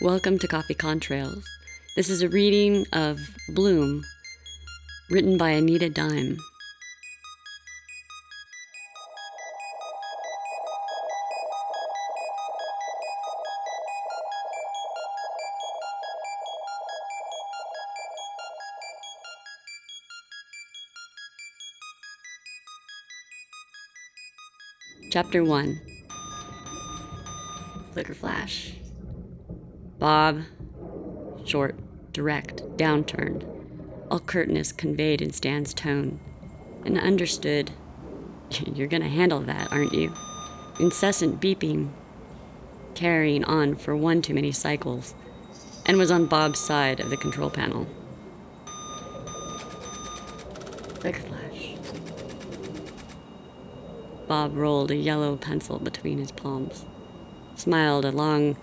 Welcome to Coffee Contrails. This is a reading of Bloom, written by Anita Dime. Chapter 1 Flicker Flash. Bob, short, direct, downturned. All curtness conveyed in Stan's tone. And understood. You're gonna handle that, aren't you? Incessant beeping, carrying on for one too many cycles, and was on Bob's side of the control panel. Flicker flash. Bob rolled a yellow pencil between his palms, smiled a long,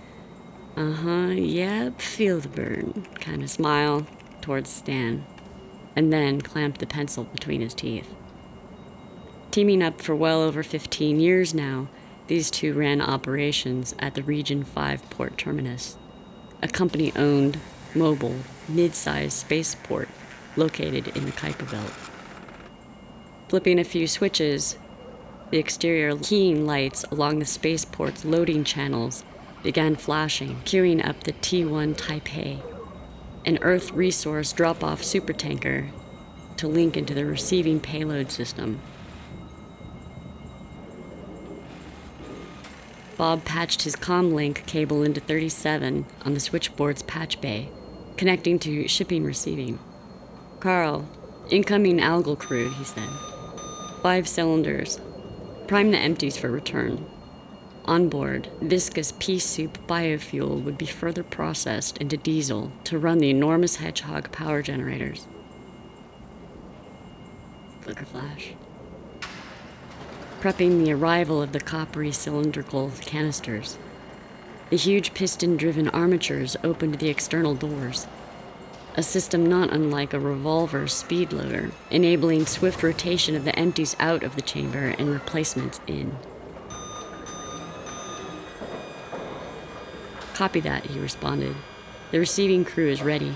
uh huh, yep, feel the burn kind of smile towards Stan, and then clamped the pencil between his teeth. Teaming up for well over 15 years now, these two ran operations at the Region 5 port terminus, a company owned, mobile, mid sized spaceport located in the Kuiper Belt. Flipping a few switches, the exterior keying lights along the spaceport's loading channels began flashing, queuing up the T1 Taipei, an Earth resource drop off supertanker to link into the receiving payload system. Bob patched his comlink cable into 37 on the switchboard's patch bay, connecting to shipping receiving. Carl, incoming algal crude, he said. Five cylinders. Prime the empties for return. On board, viscous pea soup biofuel would be further processed into diesel to run the enormous hedgehog power generators. Flicker flash. Prepping the arrival of the coppery cylindrical canisters. The huge piston driven armatures opened the external doors, a system not unlike a revolver speed loader, enabling swift rotation of the empties out of the chamber and replacements in. Copy that, he responded. The receiving crew is ready.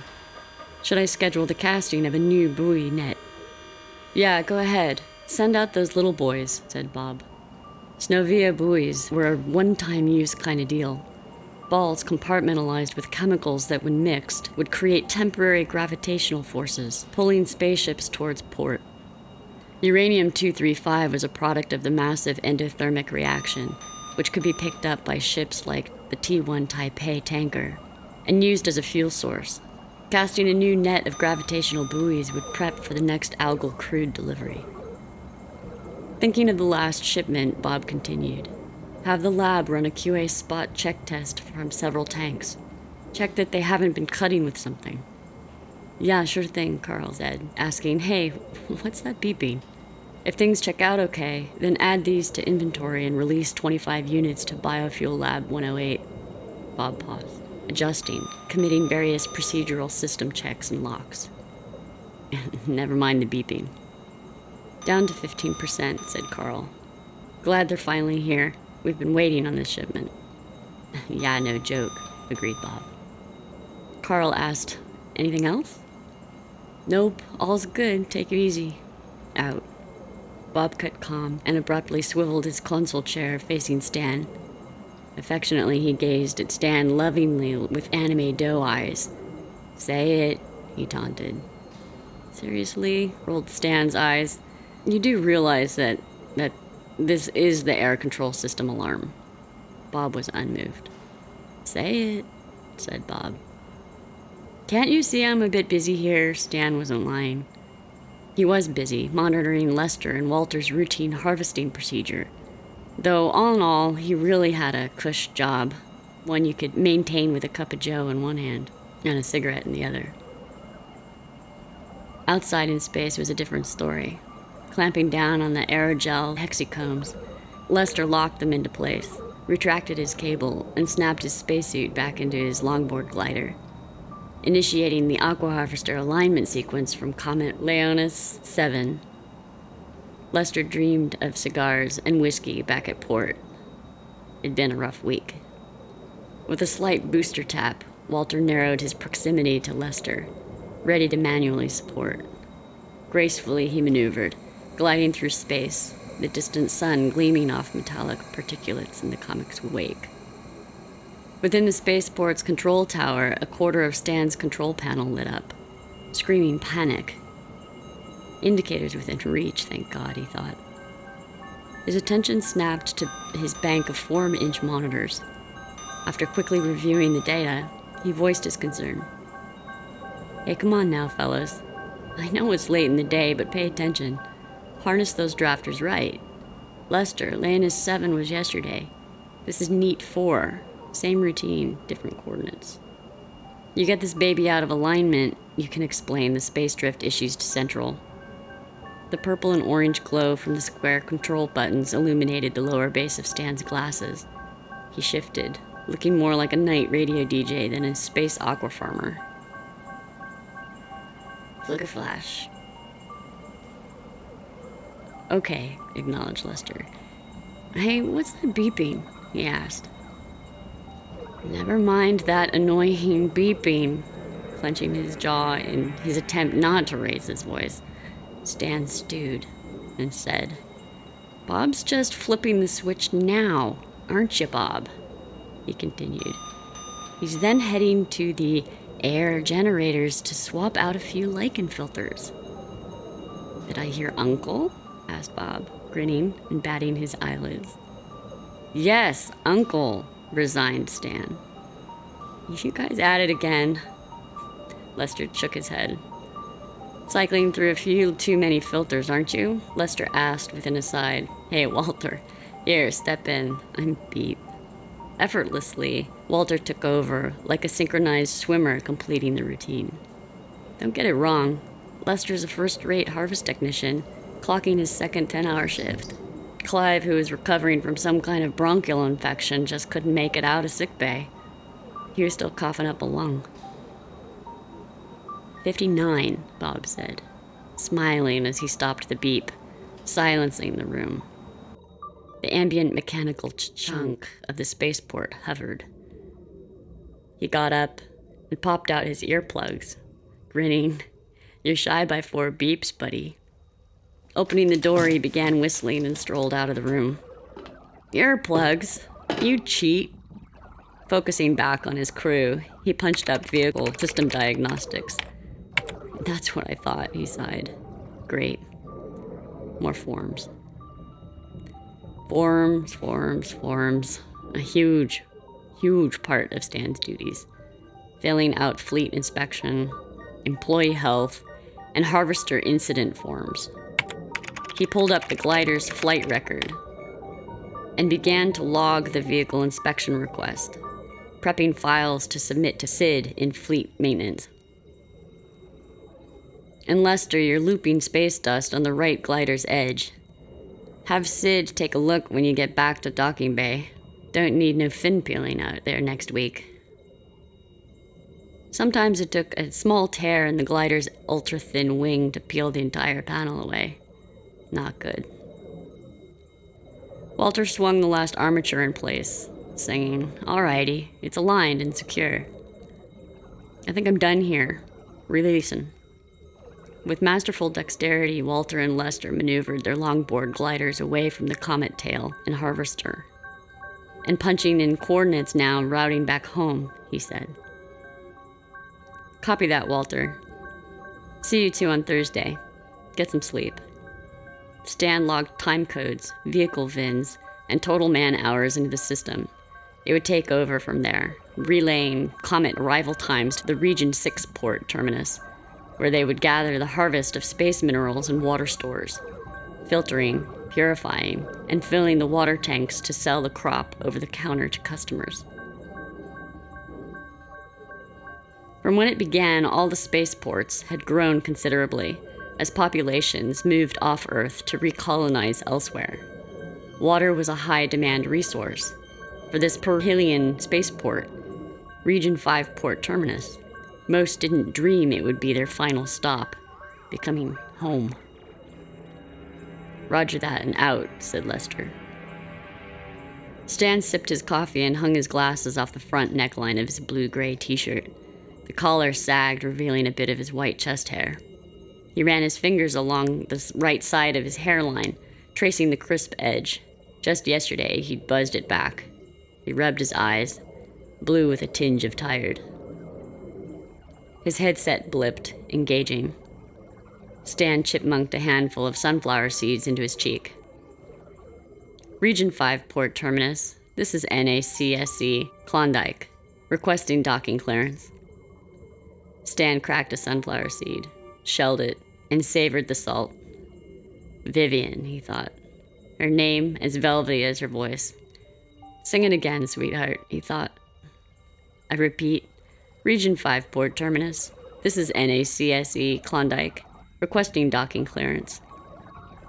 Should I schedule the casting of a new buoy net? Yeah, go ahead. Send out those little boys, said Bob. Snovia buoys were a one time use kind of deal. Balls compartmentalized with chemicals that, when mixed, would create temporary gravitational forces, pulling spaceships towards port. Uranium 235 was a product of the massive endothermic reaction, which could be picked up by ships like the T 1 Taipei tanker, and used as a fuel source. Casting a new net of gravitational buoys would prep for the next algal crude delivery. Thinking of the last shipment, Bob continued. Have the lab run a QA spot check test from several tanks. Check that they haven't been cutting with something. Yeah, sure thing, Carl said, asking, Hey, what's that beeping? If things check out okay, then add these to inventory and release 25 units to Biofuel Lab 108. Bob paused, adjusting, committing various procedural system checks and locks. Never mind the beeping. Down to 15%, said Carl. Glad they're finally here. We've been waiting on this shipment. yeah, no joke, agreed Bob. Carl asked, Anything else? Nope, all's good. Take it easy. Out. Bob cut calm and abruptly swiveled his console chair facing Stan. Affectionately, he gazed at Stan lovingly with anime doe eyes. Say it, he taunted. Seriously, rolled Stan's eyes. You do realize that that this is the air control system alarm. Bob was unmoved. Say it, said Bob. Can't you see I'm a bit busy here? Stan wasn't lying. He was busy monitoring Lester and Walter's routine harvesting procedure. Though, all in all, he really had a cush job, one you could maintain with a cup of joe in one hand and a cigarette in the other. Outside in space was a different story. Clamping down on the aerogel hexacombs, Lester locked them into place, retracted his cable, and snapped his spacesuit back into his longboard glider initiating the Aqua Harvester alignment sequence from Comet Leonis 7. Lester dreamed of cigars and whiskey back at port. It'd been a rough week. With a slight booster tap, Walter narrowed his proximity to Lester, ready to manually support. Gracefully, he maneuvered, gliding through space, the distant sun gleaming off metallic particulates in the comet's wake. Within the spaceport's control tower, a quarter of Stan's control panel lit up, screaming panic. Indicators within reach, thank God, he thought. His attention snapped to his bank of 4 inch monitors. After quickly reviewing the data, he voiced his concern. Hey, come on now, fellas. I know it's late in the day, but pay attention. Harness those drafters right. Lester, Leonis 7 was yesterday. This is Neat 4. Same routine, different coordinates. You get this baby out of alignment, you can explain the space drift issues to Central. The purple and orange glow from the square control buttons illuminated the lower base of Stan's glasses. He shifted, looking more like a night radio DJ than a space aqua farmer. Flicker flash. Okay, acknowledged Lester. Hey, what's that beeping? he asked. Never mind that annoying beeping, clenching his jaw in his attempt not to raise his voice. Stan stewed and said, Bob's just flipping the switch now, aren't you, Bob? He continued. He's then heading to the air generators to swap out a few lichen filters. Did I hear Uncle? asked Bob, grinning and batting his eyelids. Yes, Uncle, resigned Stan. You guys at it again. Lester shook his head. Cycling through a few too many filters, aren't you? Lester asked with an aside. Hey, Walter. Here, step in. I'm beat. Effortlessly, Walter took over, like a synchronized swimmer completing the routine. Don't get it wrong. Lester's a first rate harvest technician, clocking his second 10 hour shift. Clive, who was recovering from some kind of bronchial infection, just couldn't make it out of sick bay. He was still coughing up a lung. 59, Bob said, smiling as he stopped the beep, silencing the room. The ambient mechanical ch- chunk of the spaceport hovered. He got up and popped out his earplugs, grinning. You're shy by four beeps, buddy. Opening the door, he began whistling and strolled out of the room. Earplugs? You cheat. Focusing back on his crew, he punched up vehicle system diagnostics. That's what I thought, he sighed. Great. More forms. Forms, forms, forms. A huge, huge part of Stan's duties. Filling out fleet inspection, employee health, and harvester incident forms. He pulled up the glider's flight record and began to log the vehicle inspection request, prepping files to submit to Sid in fleet maintenance. And Lester, you're looping space dust on the right glider's edge. Have Sid take a look when you get back to docking bay. Don't need no fin peeling out there next week. Sometimes it took a small tear in the glider's ultra thin wing to peel the entire panel away. Not good. Walter swung the last armature in place, saying, Alrighty, it's aligned and secure. I think I'm done here. Releasing. With masterful dexterity, Walter and Lester maneuvered their longboard gliders away from the comet tail and harvester. And punching in coordinates now, routing back home, he said. Copy that, Walter. See you two on Thursday. Get some sleep. Stan logged time codes, vehicle VINs, and total man hours into the system. It would take over from there, relaying Comet arrival times to the Region 6 port terminus, where they would gather the harvest of space minerals and water stores, filtering, purifying, and filling the water tanks to sell the crop over the counter to customers. From when it began, all the spaceports had grown considerably as populations moved off Earth to recolonize elsewhere. Water was a high demand resource for this perihelion spaceport, Region 5 port terminus. Most didn't dream it would be their final stop, becoming home. Roger that and out, said Lester. Stan sipped his coffee and hung his glasses off the front neckline of his blue gray t shirt. The collar sagged, revealing a bit of his white chest hair. He ran his fingers along the right side of his hairline, tracing the crisp edge. Just yesterday, he'd buzzed it back. He rubbed his eyes, blue with a tinge of tired. His headset blipped, engaging. Stan chipmunked a handful of sunflower seeds into his cheek. Region 5 Port Terminus. This is NACSE Klondike, requesting docking clearance. Stan cracked a sunflower seed, shelled it, and savored the salt. Vivian, he thought. Her name as velvety as her voice. Sing it again, sweetheart, he thought. I repeat, Region 5 Port Terminus. This is NACSE Klondike, requesting docking clearance.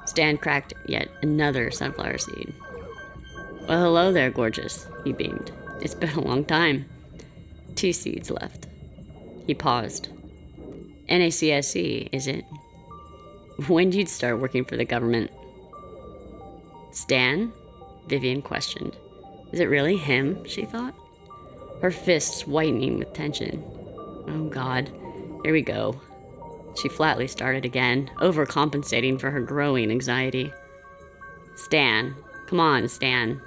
Stan cracked yet another sunflower seed. Well, hello there, gorgeous, he beamed. It's been a long time. Two seeds left. He paused. NACSE, is it? When did you start working for the government? Stan? Vivian questioned. Is it really him? she thought. Her fists whitening with tension. Oh, God. Here we go. She flatly started again, overcompensating for her growing anxiety. Stan. Come on, Stan.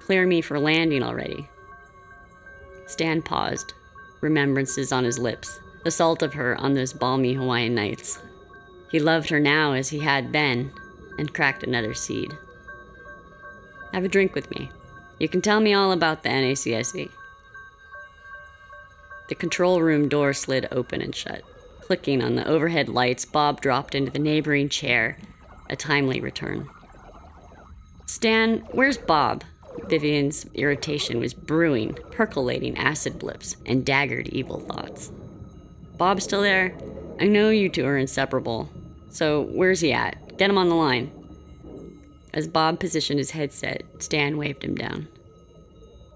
Clear me for landing already. Stan paused, remembrances on his lips, the salt of her on those balmy Hawaiian nights. He loved her now as he had then, and cracked another seed. Have a drink with me. You can tell me all about the NACSE. The control room door slid open and shut. Clicking on the overhead lights, Bob dropped into the neighboring chair, a timely return. Stan, where's Bob? Vivian's irritation was brewing, percolating acid blips and daggered evil thoughts. Bob still there? I know you two are inseparable. So, where's he at? Get him on the line. As Bob positioned his headset, Stan waved him down.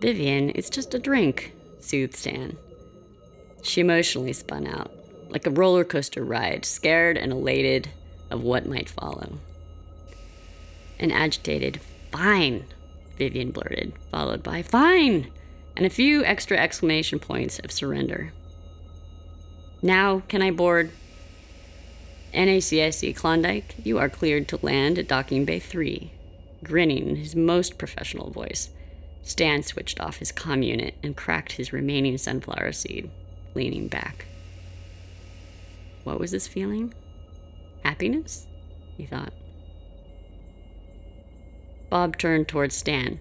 Vivian, it's just a drink, soothed Stan. She emotionally spun out, like a roller coaster ride, scared and elated of what might follow. An agitated, fine, Vivian blurted, followed by, fine, and a few extra exclamation points of surrender. Now, can I board? NACSE Klondike, you are cleared to land at Docking Bay 3. Grinning in his most professional voice, Stan switched off his comm unit and cracked his remaining sunflower seed, leaning back. What was this feeling? Happiness? He thought. Bob turned towards Stan.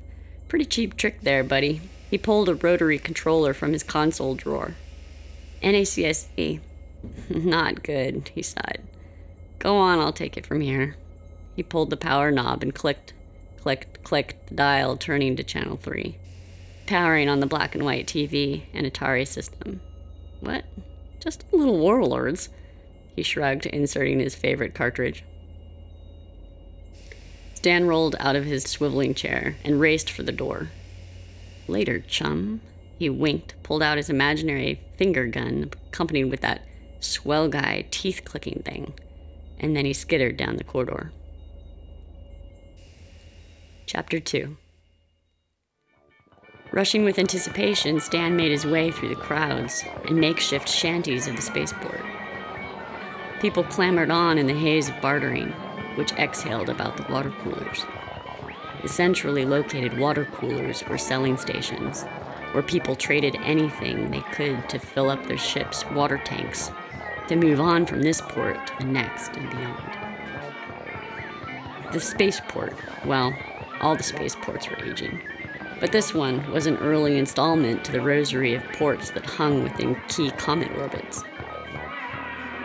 Pretty cheap trick there, buddy. He pulled a rotary controller from his console drawer. NACSE. Not good, he sighed. Go on, I'll take it from here. He pulled the power knob and clicked, clicked, clicked the dial, turning to channel 3. Powering on the black and white TV and Atari system. What? Just little warlords. He shrugged, inserting his favorite cartridge. Stan rolled out of his swiveling chair and raced for the door. Later, chum. He winked, pulled out his imaginary finger gun, accompanied with that swell guy teeth clicking thing, and then he skittered down the corridor. Chapter 2 Rushing with anticipation, Stan made his way through the crowds and makeshift shanties of the spaceport. People clamored on in the haze of bartering, which exhaled about the water coolers. The centrally located water coolers were selling stations, where people traded anything they could to fill up their ships' water tanks, to move on from this port to the next and beyond. The spaceport, well, all the spaceports were aging. But this one was an early installment to the rosary of ports that hung within key comet orbits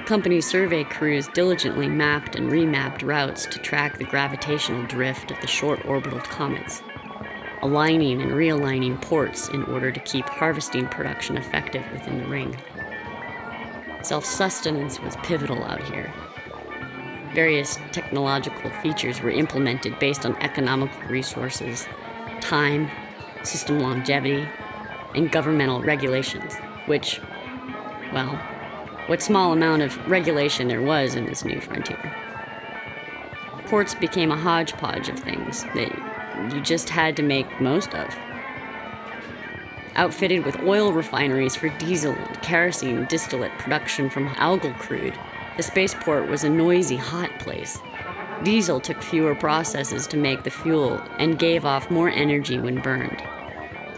company survey crews diligently mapped and remapped routes to track the gravitational drift of the short orbital comets, aligning and realigning ports in order to keep harvesting production effective within the ring. Self sustenance was pivotal out here. Various technological features were implemented based on economical resources, time, system longevity, and governmental regulations, which, well, what small amount of regulation there was in this new frontier. Ports became a hodgepodge of things that you just had to make most of. Outfitted with oil refineries for diesel and kerosene distillate production from algal crude, the spaceport was a noisy, hot place. Diesel took fewer processes to make the fuel and gave off more energy when burned.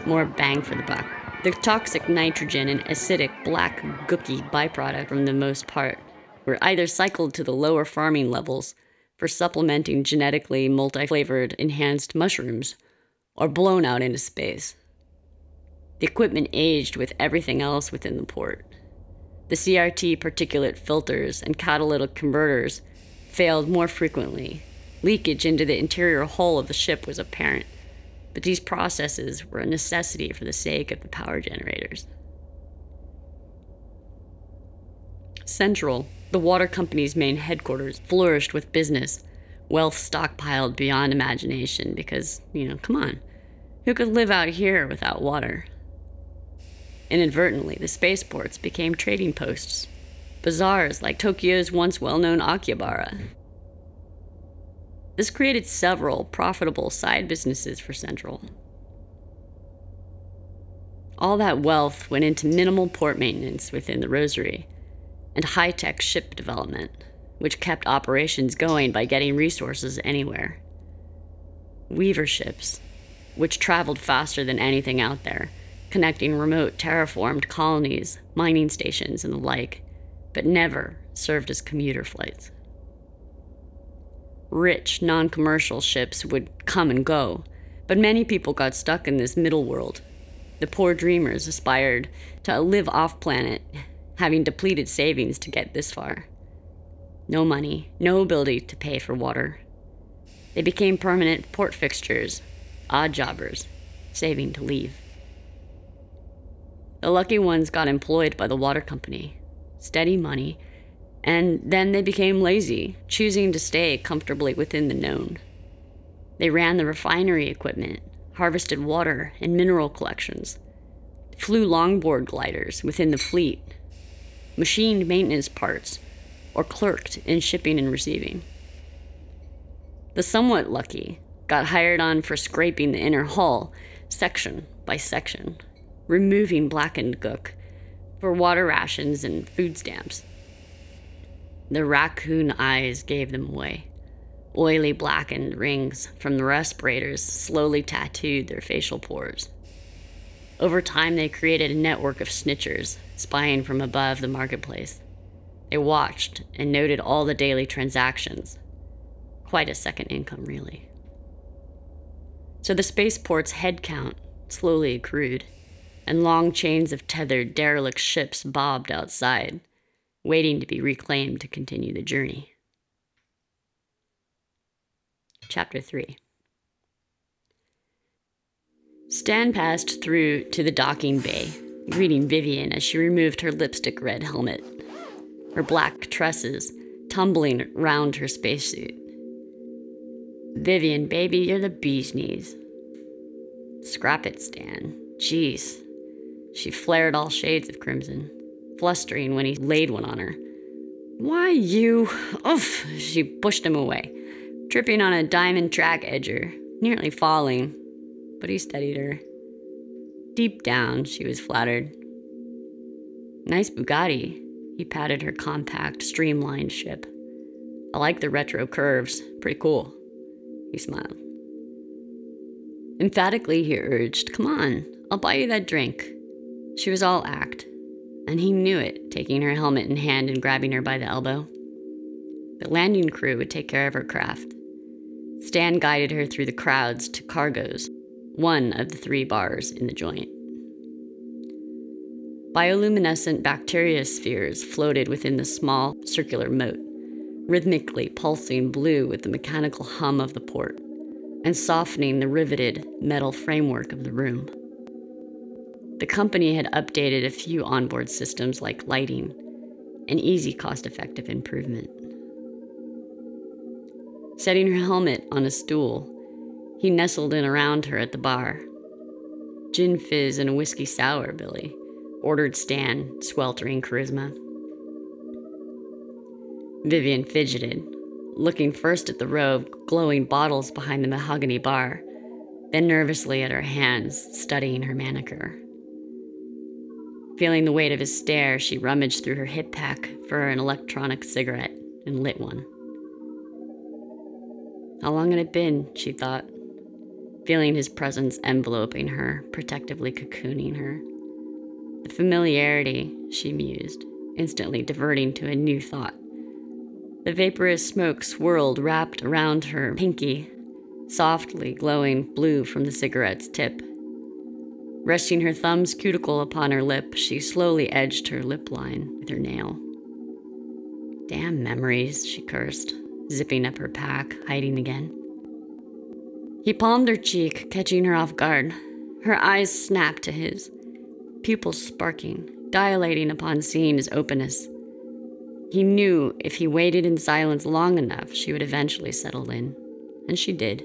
More bang for the buck. The toxic nitrogen and acidic black gooky byproduct, from the most part, were either cycled to the lower farming levels for supplementing genetically multi flavored enhanced mushrooms or blown out into space. The equipment aged with everything else within the port. The CRT particulate filters and catalytic converters failed more frequently. Leakage into the interior hull of the ship was apparent, but these processes were a necessity for the sake of the power generators. Central, the water company's main headquarters, flourished with business, wealth stockpiled beyond imagination because, you know, come on, who could live out here without water? Inadvertently, the spaceports became trading posts, bazaars like Tokyo's once well known Akihabara. This created several profitable side businesses for Central. All that wealth went into minimal port maintenance within the Rosary and high tech ship development, which kept operations going by getting resources anywhere. Weaver ships, which traveled faster than anything out there connecting remote terraformed colonies, mining stations, and the like, but never served as commuter flights. Rich, non commercial ships would come and go, but many people got stuck in this middle world. The poor dreamers aspired to live off planet, having depleted savings to get this far. No money, no ability to pay for water. They became permanent port fixtures, odd jobbers, saving to leave. The lucky ones got employed by the water company, steady money, and then they became lazy, choosing to stay comfortably within the known. They ran the refinery equipment, harvested water and mineral collections, flew longboard gliders within the fleet, machined maintenance parts, or clerked in shipping and receiving. The somewhat lucky got hired on for scraping the inner hull section by section removing blackened gook for water rations and food stamps. The raccoon eyes gave them away. Oily blackened rings from the respirators slowly tattooed their facial pores. Over time, they created a network of snitchers spying from above the marketplace. They watched and noted all the daily transactions. Quite a second income, really. So the spaceport's head count slowly accrued and long chains of tethered, derelict ships bobbed outside, waiting to be reclaimed to continue the journey. Chapter 3 Stan passed through to the docking bay, greeting Vivian as she removed her lipstick red helmet, her black tresses tumbling round her spacesuit. Vivian, baby, you're the bee's knees. Scrap it, Stan. Jeez, she flared all shades of crimson, flustering when he laid one on her. Why, you. Oof! She pushed him away, tripping on a diamond track edger, nearly falling, but he steadied her. Deep down, she was flattered. Nice Bugatti. He patted her compact, streamlined ship. I like the retro curves. Pretty cool. He smiled. Emphatically, he urged, Come on, I'll buy you that drink. She was all act, and he knew it, taking her helmet in hand and grabbing her by the elbow. The landing crew would take care of her craft. Stan guided her through the crowds to Cargo's, one of the three bars in the joint. Bioluminescent bacteria spheres floated within the small, circular moat, rhythmically pulsing blue with the mechanical hum of the port and softening the riveted metal framework of the room. The company had updated a few onboard systems like lighting, an easy, cost effective improvement. Setting her helmet on a stool, he nestled in around her at the bar. Gin fizz and a whiskey sour, Billy, ordered Stan, sweltering charisma. Vivian fidgeted, looking first at the row of glowing bottles behind the mahogany bar, then nervously at her hands, studying her manicure. Feeling the weight of his stare, she rummaged through her hip pack for an electronic cigarette and lit one. How long had it been, she thought, feeling his presence enveloping her, protectively cocooning her. The familiarity, she mused, instantly diverting to a new thought. The vaporous smoke swirled wrapped around her pinky, softly glowing blue from the cigarette's tip. Resting her thumb's cuticle upon her lip, she slowly edged her lip line with her nail. Damn memories, she cursed, zipping up her pack, hiding again. He palmed her cheek, catching her off guard. Her eyes snapped to his, pupils sparking, dilating upon seeing his openness. He knew if he waited in silence long enough, she would eventually settle in. And she did.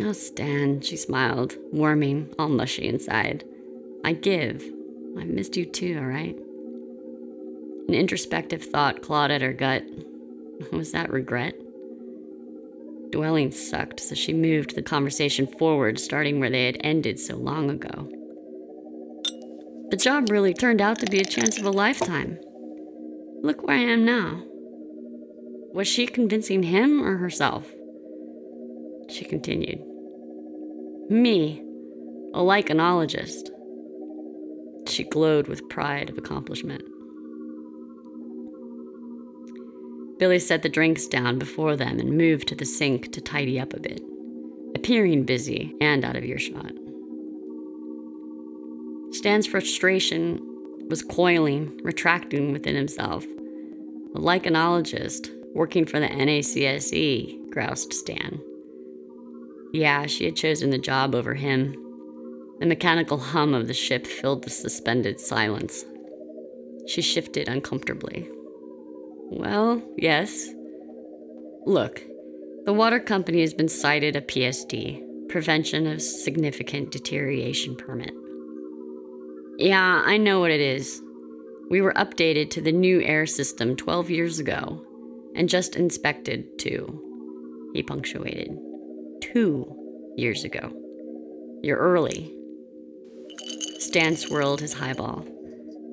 Oh, Stan, she smiled, warming, all mushy inside. I give. I missed you too, all right? An introspective thought clawed at her gut. Was that regret? Dwelling sucked, so she moved the conversation forward, starting where they had ended so long ago. The job really turned out to be a chance of a lifetime. Look where I am now. Was she convincing him or herself? She continued. Me, a lichenologist. She glowed with pride of accomplishment. Billy set the drinks down before them and moved to the sink to tidy up a bit, appearing busy and out of earshot. Stan's frustration was coiling, retracting within himself. A lichenologist working for the NACSE, groused Stan. Yeah, she had chosen the job over him. The mechanical hum of the ship filled the suspended silence. She shifted uncomfortably. Well, yes. Look, the water company has been cited a PSD, Prevention of Significant Deterioration Permit. Yeah, I know what it is. We were updated to the new air system 12 years ago and just inspected too. He punctuated two years ago. You're early. Stan swirled his highball.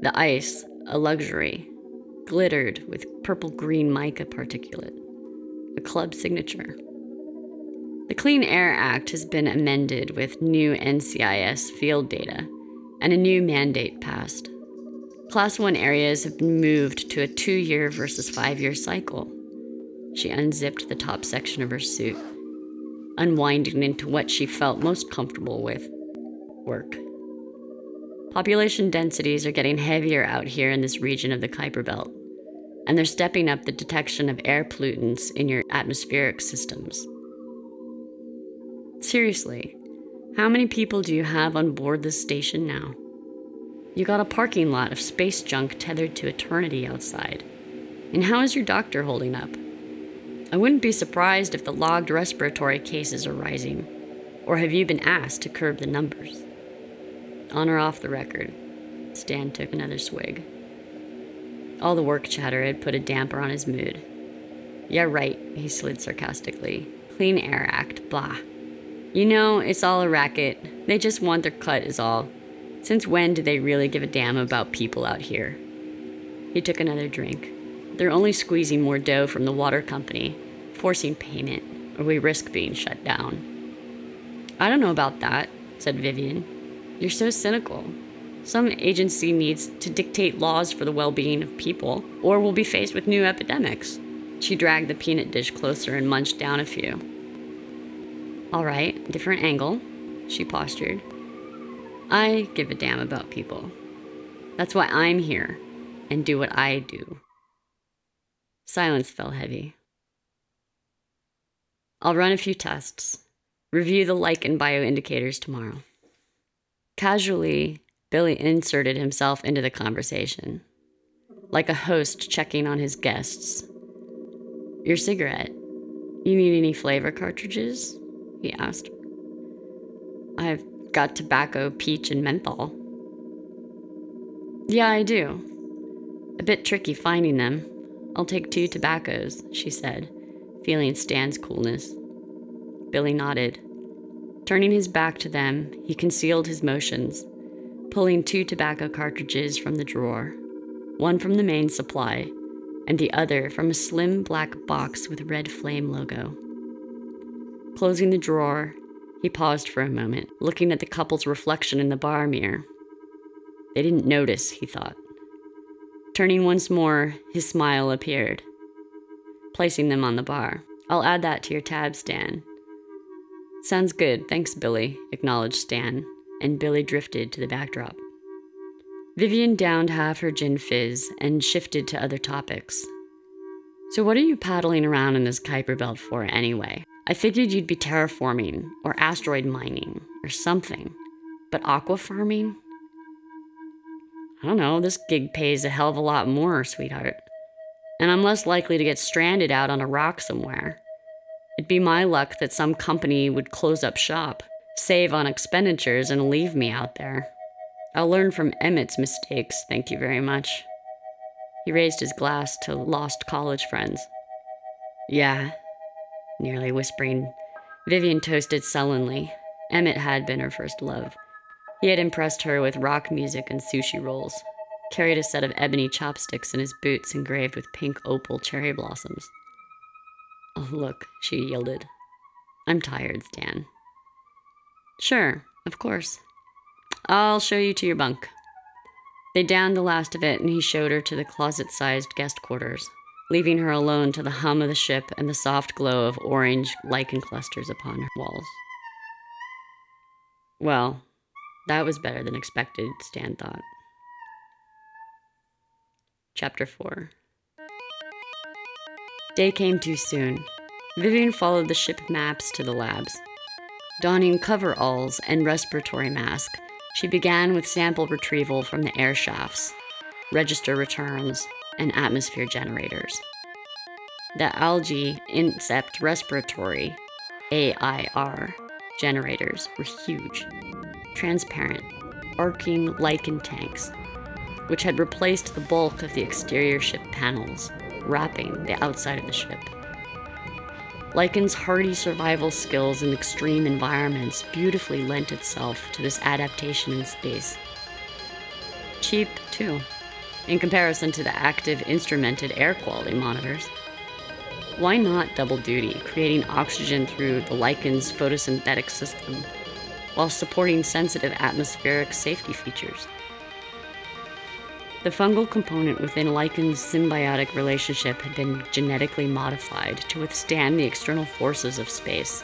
The ice, a luxury, glittered with purple green mica particulate, a club signature. The Clean Air Act has been amended with new NCIS field data and a new mandate passed. Class 1 areas have been moved to a two year versus five year cycle. She unzipped the top section of her suit unwinding into what she felt most comfortable with work. Population densities are getting heavier out here in this region of the Kuiper Belt, and they're stepping up the detection of air pollutants in your atmospheric systems. Seriously, how many people do you have on board this station now? You got a parking lot of space junk tethered to eternity outside. And how is your doctor holding up? I wouldn't be surprised if the logged respiratory cases are rising. Or have you been asked to curb the numbers? On or off the record, Stan took another swig. All the work chatter had put a damper on his mood. Yeah, right, he slid sarcastically. Clean Air Act, blah. You know, it's all a racket. They just want their cut, is all. Since when do they really give a damn about people out here? He took another drink. They're only squeezing more dough from the water company, forcing payment, or we risk being shut down. I don't know about that, said Vivian. You're so cynical. Some agency needs to dictate laws for the well being of people, or we'll be faced with new epidemics. She dragged the peanut dish closer and munched down a few. All right, different angle, she postured. I give a damn about people. That's why I'm here and do what I do. Silence fell heavy. I'll run a few tests, review the lichen bioindicators tomorrow. Casually, Billy inserted himself into the conversation, like a host checking on his guests. Your cigarette. You need any flavor cartridges? He asked. I've got tobacco, peach, and menthol. Yeah, I do. A bit tricky finding them, I'll take two tobaccos, she said, feeling Stan's coolness. Billy nodded. Turning his back to them, he concealed his motions, pulling two tobacco cartridges from the drawer, one from the main supply, and the other from a slim black box with red flame logo. Closing the drawer, he paused for a moment, looking at the couple's reflection in the bar mirror. They didn't notice, he thought. Turning once more, his smile appeared, placing them on the bar. I'll add that to your tab, Stan. Sounds good, thanks, Billy, acknowledged Stan, and Billy drifted to the backdrop. Vivian downed half her gin fizz and shifted to other topics. So, what are you paddling around in this Kuiper Belt for anyway? I figured you'd be terraforming or asteroid mining or something. But aqua farming? I don't know, this gig pays a hell of a lot more, sweetheart. And I'm less likely to get stranded out on a rock somewhere. It'd be my luck that some company would close up shop, save on expenditures, and leave me out there. I'll learn from Emmett's mistakes, thank you very much. He raised his glass to lost college friends. Yeah, nearly whispering. Vivian toasted sullenly. Emmett had been her first love. He had impressed her with rock music and sushi rolls, carried a set of ebony chopsticks in his boots engraved with pink opal cherry blossoms. Oh, look, she yielded. I'm tired, Stan. Sure, of course. I'll show you to your bunk. They downed the last of it, and he showed her to the closet sized guest quarters leaving her alone to the hum of the ship and the soft glow of orange lichen clusters upon her walls. Well, that was better than expected, Stan thought. Chapter 4 Day came too soon. Vivian followed the ship maps to the labs. Donning coveralls and respiratory mask, she began with sample retrieval from the air shafts, register returns, and atmosphere generators. The algae incept respiratory AIR generators were huge, transparent, arcing lichen tanks, which had replaced the bulk of the exterior ship panels, wrapping the outside of the ship. Lichen's hardy survival skills in extreme environments beautifully lent itself to this adaptation in space. Cheap, too in comparison to the active instrumented air quality monitors. Why not double duty, creating oxygen through the lichen's photosynthetic system while supporting sensitive atmospheric safety features? The fungal component within lichen's symbiotic relationship had been genetically modified to withstand the external forces of space,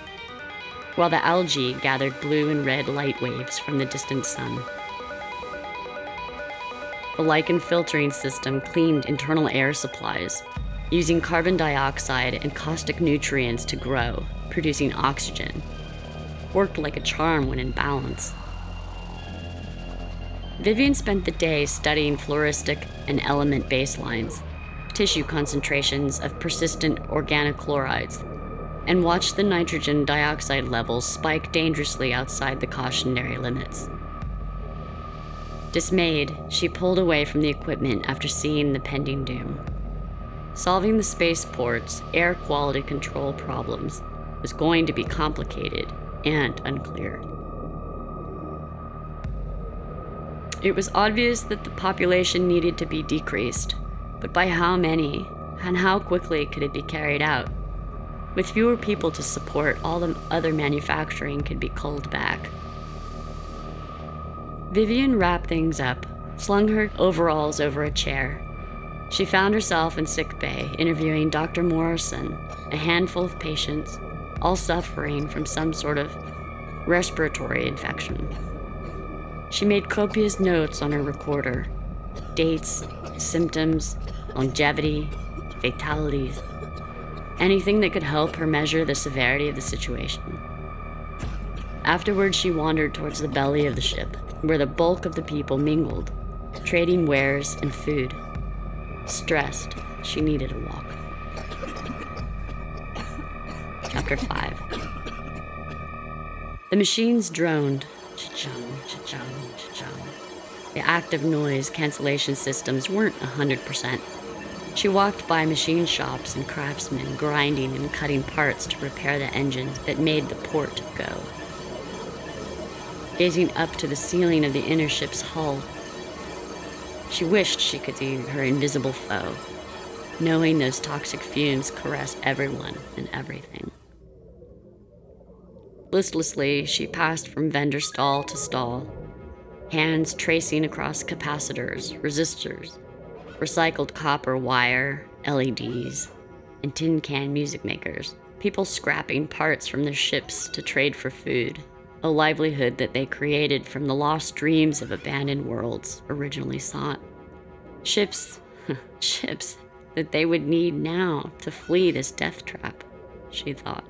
while the algae gathered blue and red light waves from the distant sun. The lichen filtering system cleaned internal air supplies, using carbon dioxide and caustic nutrients to grow, producing oxygen. Worked like a charm when in balance. Vivian spent the day studying floristic and element baselines, tissue concentrations of persistent organochlorides, and watched the nitrogen dioxide levels spike dangerously outside the cautionary limits. Dismayed, she pulled away from the equipment after seeing the pending doom. Solving the spaceport's air quality control problems was going to be complicated and unclear. It was obvious that the population needed to be decreased, but by how many and how quickly could it be carried out? With fewer people to support, all the other manufacturing could be culled back. Vivian wrapped things up, slung her overalls over a chair. She found herself in sick bay interviewing Dr. Morrison, a handful of patients, all suffering from some sort of respiratory infection. She made copious notes on her recorder dates, symptoms, longevity, fatalities, anything that could help her measure the severity of the situation. Afterwards, she wandered towards the belly of the ship where the bulk of the people mingled, trading wares and food. Stressed, she needed a walk. Chapter 5 The machines droned. Cha-chung, cha-chung, cha-chung. The active noise cancellation systems weren't 100%. She walked by machine shops and craftsmen grinding and cutting parts to repair the engines that made the port go. gazing up to the ceiling of the inner ship's hull. She wished she could see her invisible foe, knowing those toxic fumes caress everyone and everything. Listlessly, she passed from vendor stall to stall, hands tracing across capacitors, resistors, recycled copper wire, LEDs, and tin can music makers. People scrapping parts from their ships to trade for food, a livelihood that they created from the lost dreams of abandoned worlds originally sought. Ships, ships that they would need now to flee this death trap, she thought.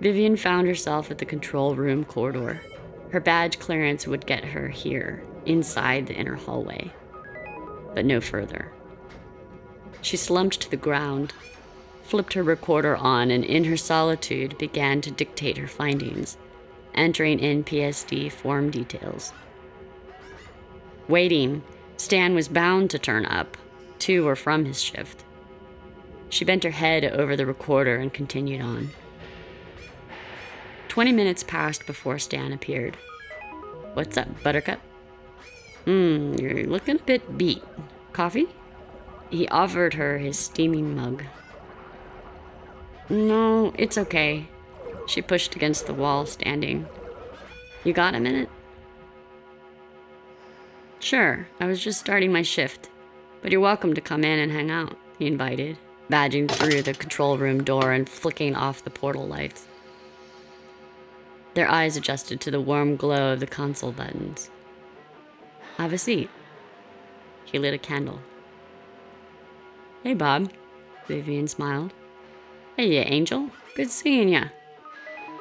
Vivian found herself at the control room corridor. Her badge clearance would get her here, inside the inner hallway, but no further. She slumped to the ground, flipped her recorder on, and in her solitude began to dictate her findings, entering in PSD form details. Waiting, Stan was bound to turn up, to or from his shift. She bent her head over the recorder and continued on. Twenty minutes passed before Stan appeared. What's up, Buttercup? Hmm, you're looking a bit beat. Coffee? He offered her his steaming mug. No, it's okay. She pushed against the wall, standing. You got a minute? Sure, I was just starting my shift. But you're welcome to come in and hang out, he invited, badging through the control room door and flicking off the portal lights. Their eyes adjusted to the warm glow of the console buttons. Have a seat. He lit a candle. Hey, Bob. Vivian smiled. Hey, you angel. Good seeing ya.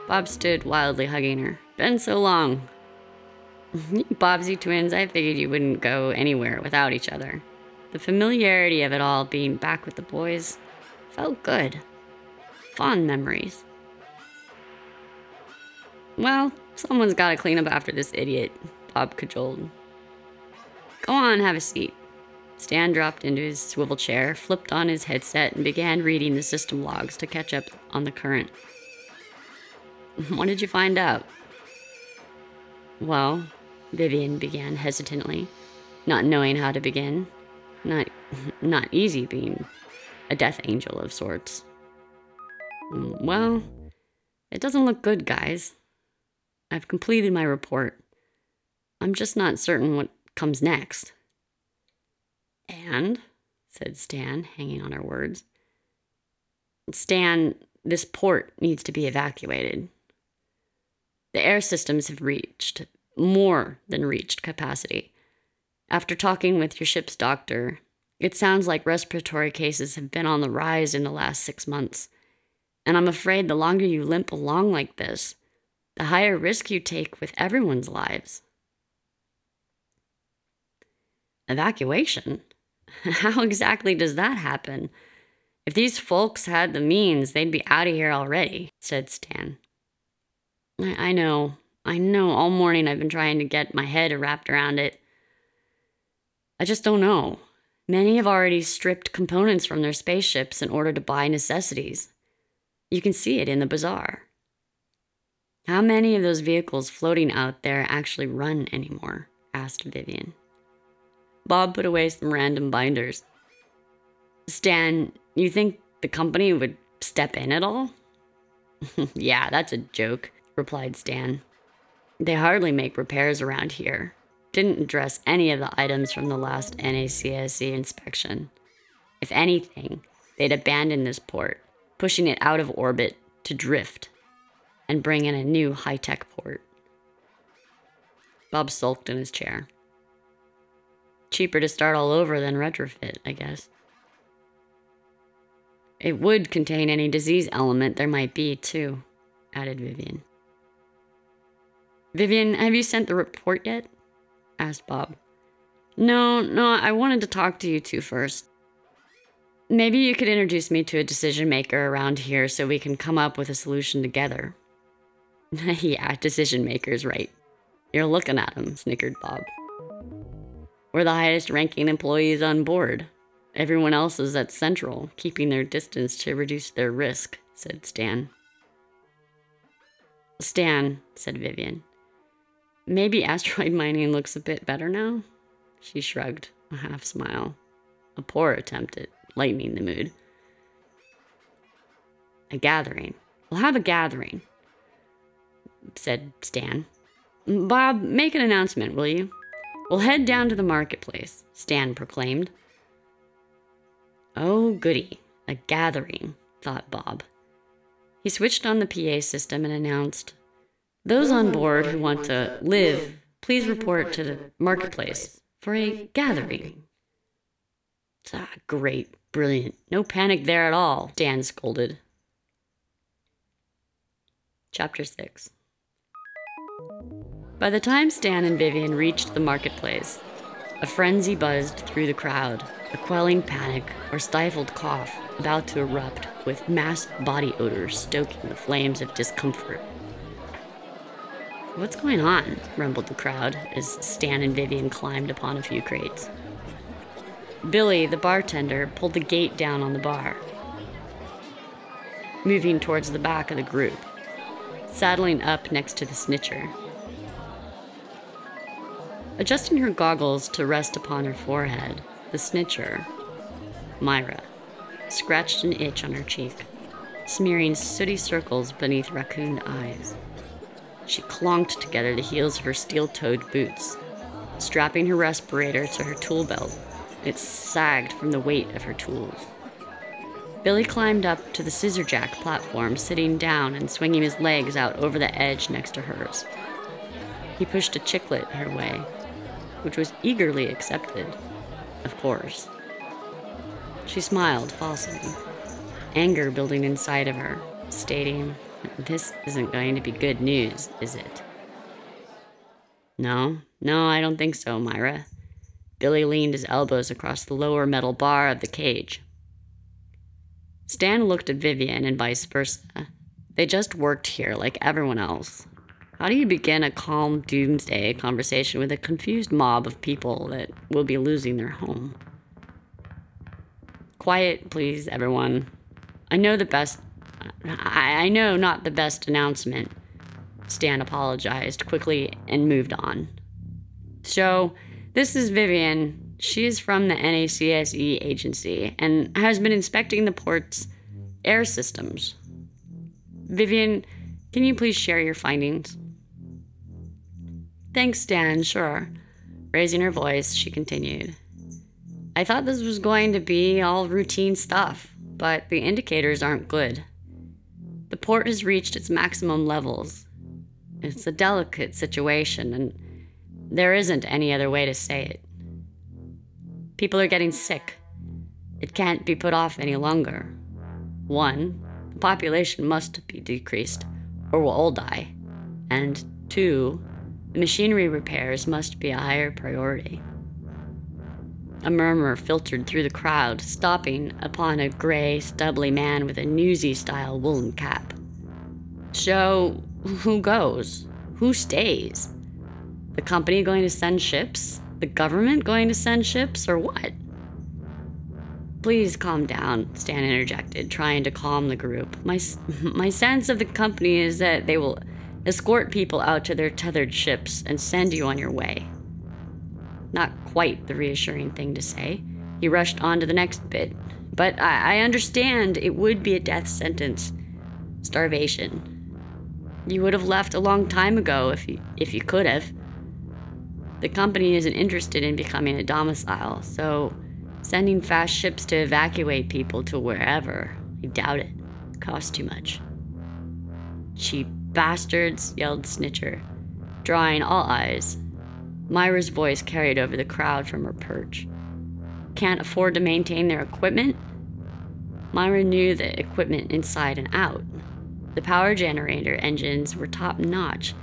Bob stood wildly hugging her. Been so long. Bobsy twins, I figured you wouldn't go anywhere without each other. The familiarity of it all being back with the boys felt good. Fond memories. Well, someone's got to clean up after this idiot, Bob cajoled. Go on, have a seat. Stan dropped into his swivel chair, flipped on his headset, and began reading the system logs to catch up on the current. What did you find out? Well, Vivian began hesitantly, not knowing how to begin. Not, not easy being a death angel of sorts. Mm, well, it doesn't look good, guys. I've completed my report. I'm just not certain what comes next. And, said Stan, hanging on her words, Stan, this port needs to be evacuated. The air systems have reached, more than reached capacity. After talking with your ship's doctor, it sounds like respiratory cases have been on the rise in the last six months. And I'm afraid the longer you limp along like this, the higher risk you take with everyone's lives. Evacuation? How exactly does that happen? If these folks had the means, they'd be out of here already, said Stan. I, I know, I know all morning I've been trying to get my head wrapped around it. I just don't know. Many have already stripped components from their spaceships in order to buy necessities. You can see it in the bazaar. How many of those vehicles floating out there actually run anymore? asked Vivian. Bob put away some random binders. Stan, you think the company would step in at all? yeah, that's a joke, replied Stan. They hardly make repairs around here. Didn't address any of the items from the last NACSE inspection. If anything, they'd abandon this port, pushing it out of orbit to drift and bring in a new high tech port. Bob sulked in his chair. Cheaper to start all over than retrofit, I guess. It would contain any disease element there might be, too, added Vivian. Vivian, have you sent the report yet? asked Bob. No, no, I wanted to talk to you two first. Maybe you could introduce me to a decision maker around here so we can come up with a solution together. yeah, decision makers, right. You're looking at them, snickered Bob. We're the highest ranking employees on board. Everyone else is at Central, keeping their distance to reduce their risk, said Stan. Stan, said Vivian. Maybe asteroid mining looks a bit better now? She shrugged, a half smile. A poor attempt at lightening the mood. A gathering. We'll have a gathering, said Stan. Bob, make an announcement, will you? We'll head down to the marketplace, Stan proclaimed. Oh, goody, a gathering, thought Bob. He switched on the PA system and announced Those on board who want to live, please report to the marketplace for a gathering. Ah, great, brilliant. No panic there at all, Dan scolded. Chapter 6 By the time Stan and Vivian reached the marketplace, a frenzy buzzed through the crowd, a quelling panic or stifled cough about to erupt with mass body odors stoking the flames of discomfort. What's going on? rumbled the crowd as Stan and Vivian climbed upon a few crates. Billy, the bartender, pulled the gate down on the bar, moving towards the back of the group, saddling up next to the snitcher. Adjusting her goggles to rest upon her forehead, the snitcher, Myra, scratched an itch on her cheek, smearing sooty circles beneath raccoon eyes. She clonked together the heels of her steel toed boots, strapping her respirator to her tool belt. It sagged from the weight of her tools. Billy climbed up to the scissor jack platform, sitting down and swinging his legs out over the edge next to hers. He pushed a chiclet her way, which was eagerly accepted, of course. She smiled falsely, anger building inside of her, stating, This isn't going to be good news, is it? No, no, I don't think so, Myra. Billy leaned his elbows across the lower metal bar of the cage. Stan looked at Vivian and vice versa. They just worked here like everyone else. How do you begin a calm doomsday conversation with a confused mob of people that will be losing their home? Quiet, please, everyone. I know the best. I, I know not the best announcement. Stan apologized quickly and moved on. So, this is Vivian. She is from the NACSE agency and has been inspecting the port's air systems. Vivian, can you please share your findings? Thanks, Dan, sure. Raising her voice, she continued. I thought this was going to be all routine stuff, but the indicators aren't good. The port has reached its maximum levels. It's a delicate situation, and there isn't any other way to say it. People are getting sick. It can't be put off any longer. One, the population must be decreased, or we'll all die. And two, the machinery repairs must be a higher priority. A murmur filtered through the crowd, stopping upon a gray, stubbly man with a newsy style woolen cap. So, who goes? Who stays? The company going to send ships? The government going to send ships, or what? Please calm down, Stan interjected, trying to calm the group. My, my sense of the company is that they will escort people out to their tethered ships and send you on your way. Not quite the reassuring thing to say. He rushed on to the next bit. But I, I understand it would be a death sentence. Starvation. You would have left a long time ago if you, if you could have. The company isn't interested in becoming a domicile, so sending fast ships to evacuate people to wherever, I doubt it. costs too much. Cheap bastards, yelled Snitcher, drawing all eyes. Myra's voice carried over the crowd from her perch. Can't afford to maintain their equipment? Myra knew the equipment inside and out. The power generator engines were top notch,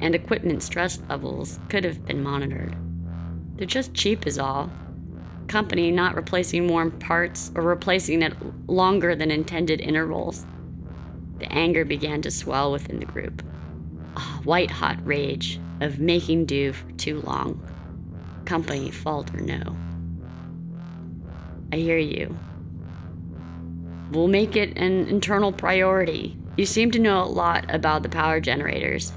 and equipment stress levels could have been monitored. They're just cheap, is all. Company not replacing warm parts or replacing at longer than intended intervals. The anger began to swell within the group. A white hot rage of making do for too long, company fault or no. I hear you. We'll make it an internal priority, You seem to know a lot about the power generators,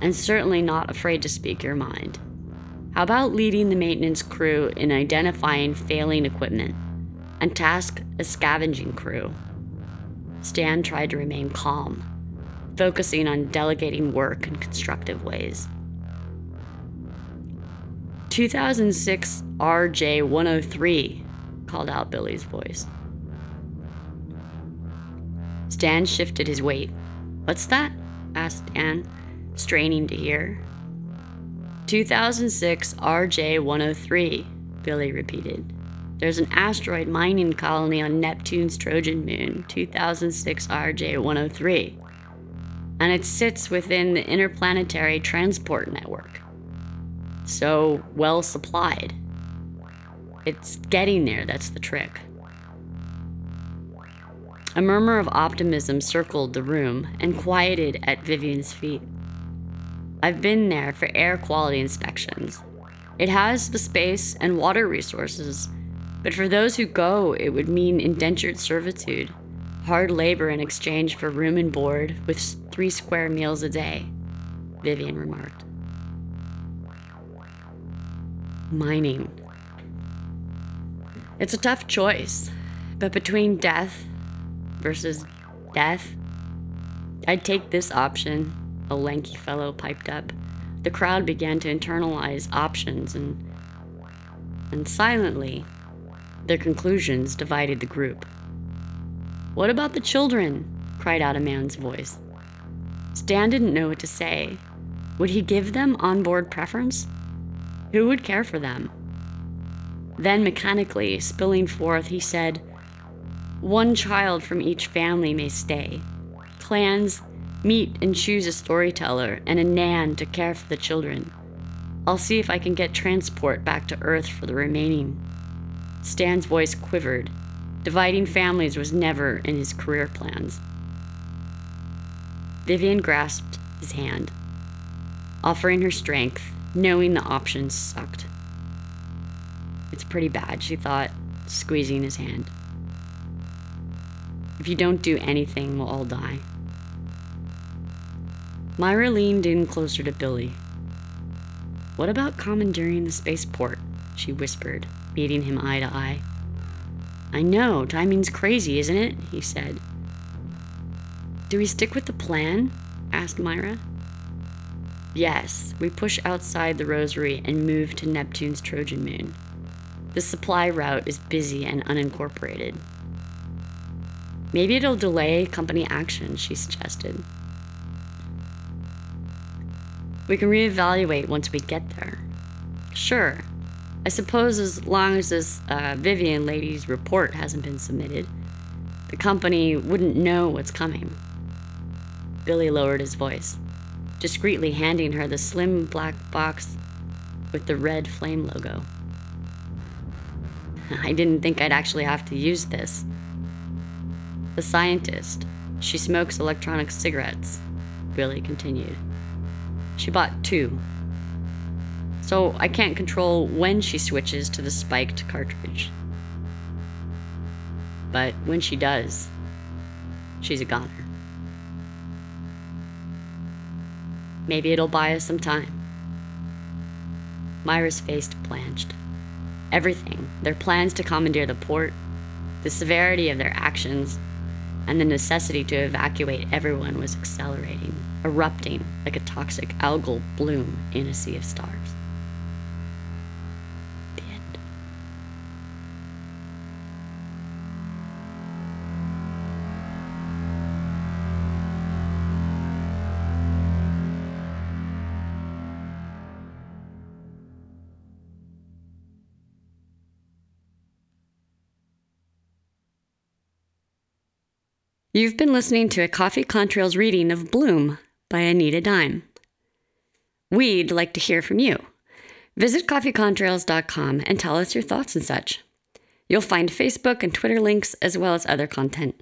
and certainly not afraid to speak your mind. How about leading the maintenance crew in identifying failing equipment and task a scavenging crew? Stan tried to remain calm, focusing on delegating work in constructive ways. 2006 RJ 103, called out Billy's voice. Stan shifted his weight. What's that? asked Dan, straining to hear. 2006 RJ 103, Billy repeated. There's an asteroid mining colony on Neptune's Trojan moon, 2006 RJ 103, and it sits within the interplanetary transport network. So well supplied. It's getting there, that's the trick. A murmur of optimism circled the room and quieted at Vivian's feet. I've been there for air quality inspections. It has the space and water resources, but for those who go, it would mean indentured servitude, hard labor in exchange for room and board with three square meals a day, Vivian remarked. Mining. It's a tough choice, but between death versus death. I'd take this option, a lanky fellow piped up. The crowd began to internalize options and and silently their conclusions divided the group. What about the children? cried out a man's voice. Stan didn't know what to say. Would he give them onboard preference? Who would care for them? Then, mechanically, spilling forth, he said, one child from each family may stay. Clans meet and choose a storyteller and a Nan to care for the children. I'll see if I can get transport back to Earth for the remaining. Stan's voice quivered. Dividing families was never in his career plans. Vivian grasped his hand, offering her strength, knowing the options sucked. It's pretty bad, she thought, squeezing his hand. If you don't do anything, we'll all die. Myra leaned in closer to Billy. What about commandeering the spaceport? She whispered, meeting him eye to eye. I know, timing's crazy, isn't it? He said. Do we stick with the plan? asked Myra. Yes, we push outside the rosary and move to Neptune's Trojan moon. The supply route is busy and unincorporated. Maybe it'll delay company action, she suggested. We can reevaluate once we get there. Sure. I suppose as long as this uh, Vivian lady's report hasn't been submitted, the company wouldn't know what's coming. Billy lowered his voice, discreetly handing her the slim black box with the red flame logo. I didn't think I'd actually have to use this, the scientist. She smokes electronic cigarettes, Billy continued. She bought two. So I can't control when she switches to the spiked cartridge. But when she does, she's a goner. Maybe it'll buy us some time. Myra's face blanched. Everything, their plans to commandeer the port, the severity of their actions, and the necessity to evacuate everyone was accelerating, erupting like a toxic algal bloom in a sea of stars. You've been listening to a Coffee Contrails reading of Bloom by Anita Dime. We'd like to hear from you. Visit coffeecontrails.com and tell us your thoughts and such. You'll find Facebook and Twitter links as well as other content.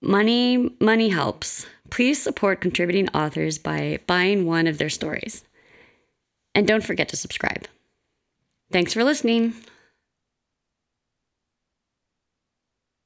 Money, money helps. Please support contributing authors by buying one of their stories. And don't forget to subscribe. Thanks for listening.